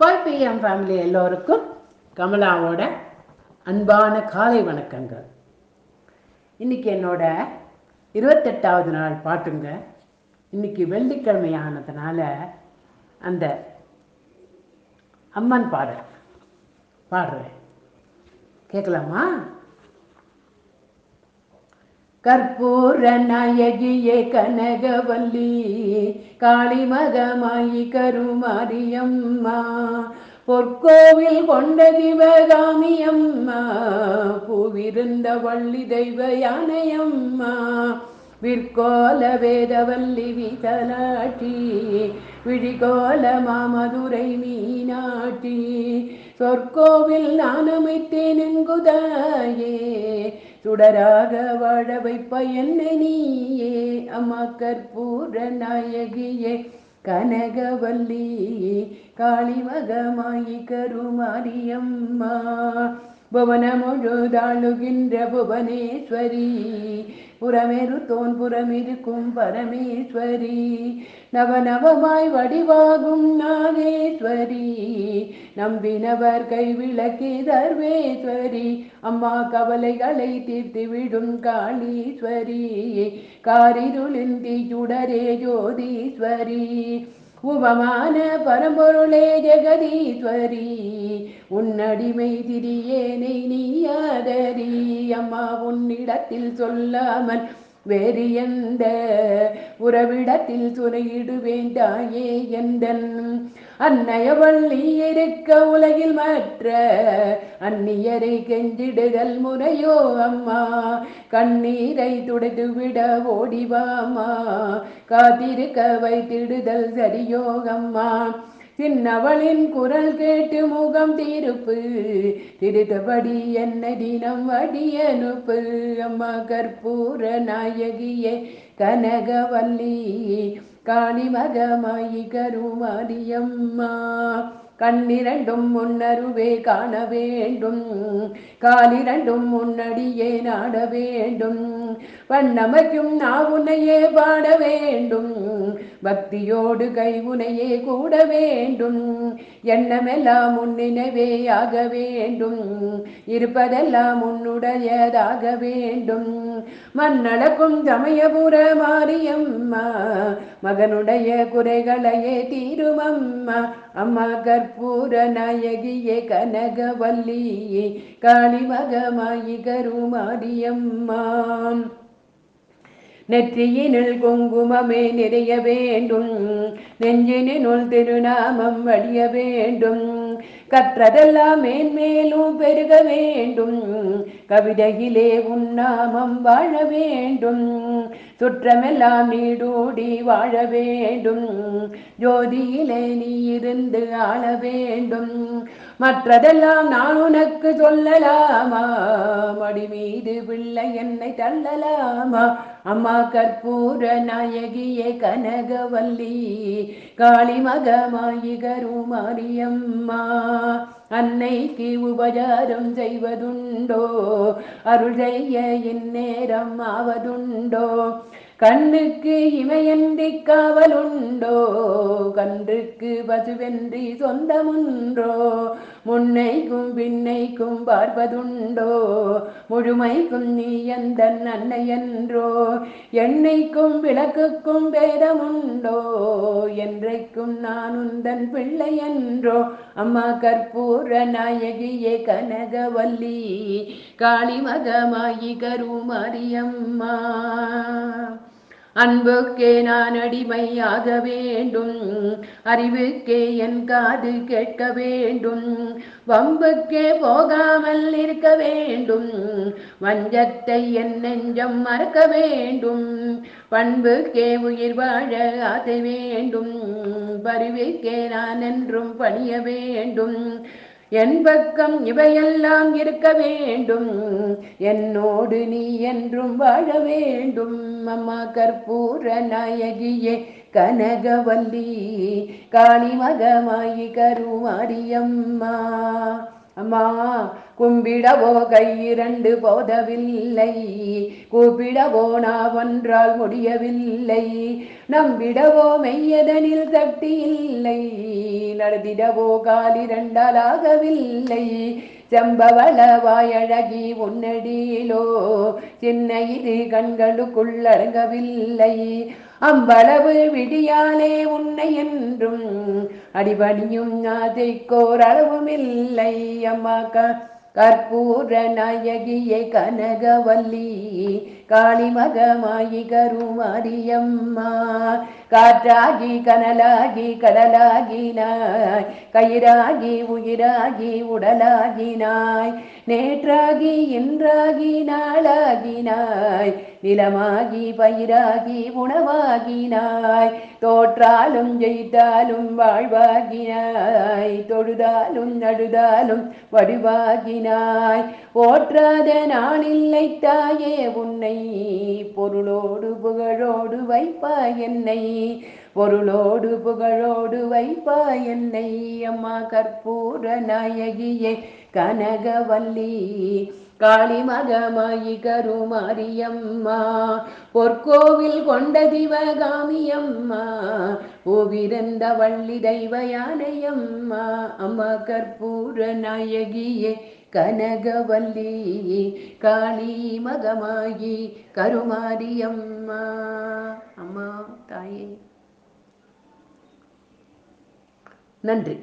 Five family எல்லோருக்கும் கமலாவோட அன்பான காலை வணக்கங்கள். இன்னைக்கு என்னோட இருபத்தெட்டாவது நாள் பாட்டுங்க. இன்னைக்கு வெள்ளிக்கிழமை ஆனதுனால அந்த அம்மன் பாடல் பாடுறேன். கேட்கலாமா? கற்பூர நாயகியே கனகவல்லி காளிமகமாயி கருமாரியம்மா. பொற்கோவில் கொண்ட சிவகாமி அம்மா பூவிருந்த வள்ளி தெய்வ யானையம்மா. விற்கோல வேதவல்லி விசலாட்டி விழிகோல மாமதுரை மீனாட்டி. சொற்கோவில் நான் அமைத்தேன் என்குதாயே சுடராக வாழ வைப்ப என்னை நீயே அம்மா கற்பூர நாயகியே. கனகவல்லி காளிமகமாயி கருமாரியம்மா புவன முழுதாளுகின்ற புவனேஸ்வரி புறமெருத்தோன் புறமிருக்கும் பரமேஸ்வரி. நவநவமாய் வடிவாகும் நாகேஸ்வரி நம்பினவர் கை விளக்கி தர்வேஸ்வரி அம்மா கவலைகளை தீர்த்து விடும் காளீஸ்வரி. காரிருளின் தீச்சுடரே ஜோதீஸ்வரி. உபமான பரம்பொருளே ஜெகதீஸ்வரி. உன்னடிமை திரியேனை நீயாதரி அம்மா உன்னிடத்தில் சொல்லாமல் வேறு எந்த உறவிடத்தில் துணையிடுவேன் தாயே எந்தன்? அன்னையவள்ளி இருக்க உலகில் மற்ற அந்நியரை கெஞ்சிடுதல் முறையோ அம்மா? கண்ணீரை துடைத்து விட ஓடிவாமா? காத்திருக்க வைத்திடுதல் சரியோ அம்மா? சின்னவளின் குரல் கேட்டு முகம் தீருப்பு. திருத்தபடி என்ன தினம் அடியனுப்பு. அம்மா கற்பூர நாயகியே கனகவல்லி காளிமகமாயி கருமாரியம்மா கண்ணிரண்டும் முன்னருவே காண வேண்டும். காலிரண்டும் முன்னடியே நாட வேண்டும். வண்ணமைக்கும் நாவுனையே பாட வேண்டும். பக்தியோடு கைவுனையே கூட வேண்டும். எண்ணமெல்லாம் முன்னினவே ஆக வேண்டும். இருப்பதெல்லாம் உன்னுடையதாக வேண்டும். மண்ணளக்கும் சமயபுர மாரியம்மா மகனுடைய குறைகளையே தீருமம்மா. அம்மா கற்பூர நாயகியே கனகவல்லியே காளிமகமாயி கருமாரியம்மா. நெற்றியினுள் குங்குமமே நிறைய வேண்டும். நெஞ்சினுள் திருநாமம் வடிய வேண்டும். கற்றதெல்லாம் மேன்மேலும் பெருக வேண்டும். கவிதையிலே உன்னாமம் வாழ வேண்டும். சுற்றமெல்லாம் நீடூடி வாழ வேண்டும். ஜோதியிலே நீ இருந்து ஆள வேண்டும். மற்றதெல்லாம் நான் உனக்கு சொல்லலாமா? மடி மீது பிள்ளை என்னை தள்ளலாமா? அம்மா கற்பூர நாயகியே கனகவல்லி காளி காளிமகமாயி மாரியம்மா. அன்னைக்கு உபசாரம் செய்வதுண்டோ? அருள் செய்ய இந்நேரம் ஆவதுண்டோ? stato கண்ணுக்கு இமையன்றி காவலுண்டோ? கன்றுக்கு பசுவென்றி சொந்தமுன்றோ? முன்னைக்கும் பின்னைக்கும் பார்ப்பதுண்டோ? முழுமைக்கும் நீ எந்த அன்னை என்றோ என்னைக்கும் விளக்குக்கும் பேதமுண்டோ? என்றைக்கும் நான் உந்தன் பிள்ளை என்றோ அம்மா கற்பூர நாயகியே கனகவல்லி காளிமகமாயி கருமாரியம்மா. அன்புக்கே நான் அடிமையாக வேண்டும். அறிவுக்கே என் காது கேட்க வேண்டும். வம்புக்கே போகாமல் இருக்க வேண்டும். வஞ்சத்தை என் நெஞ்சம் மறக்க வேண்டும். பண்புக்கே உயிர் வாழ ஆசை வேண்டும். பருவிக்கே நான் என்றும் பணிய வேண்டும். என் பக்கம் இவையெல்லாம் இருக்க வேண்டும். என்னோடு நீ என்றும் வாழ வேண்டும். அம்மா கற்பூர நாயகியே கனகவல்லி காளிமகமாயி கருமாரியம்மா. அம்மா கும்பிடவோ கையிரண்டு போதவில்லை கூப்பிடவோ நான் ஒன்றால் முடியவில்லை. நம்பிடவோ மெய்யதனில் தட்டி இல்லை நடந்திடவோ காலிரண்டாலாகவில்லை செம்பவளவாயழகி உன்னடியிலோ சின்ன இரு கண்களுக்குள் அடங்கவில்லை அம்பளவு விடியாலே உன்னை என்றும் அடிபணியும் நாதைக்கோர் அளவுமில்லை. அம்மாக்கா கற்பூர நாயகியை கனகவல்லி காளிமகமாயி கருமாரியம்மா காற்றாகி கனலாகி கடலாகினாய். கயிறாகி உயிராகி உடலாகினாய். நேற்றாகி இன்றாகி நாளாகினாய். நிலமாகி பயிராகி உணவாகினாய். தோற்றாலும் ஜெயித்தாலும் வாழ்வாகினாய். தொழுதாலும் நடுதாலும் வடிவாகினாய். போற்றாத நாளில்லை தாயே உன்னை பொருளோடு புகழோடு வைப்பா என்னை. பொருளோடு புகழோடு வைப்பா என்னை. அம்மா கற்பூர நாயகியே கனகவல்லி காளி மகமாயி கருமாரியம்மா. பொற்கோவில் கொண்ட திவகாமியம்மா பூவிருந்த வள்ளி தெய்வ யானையம்மா. அம்மா கற்பூர நாயகியே கனகவல்லி காளி மகமாயி கருமாரியம்மா அம்மா தாயே. நன்றி.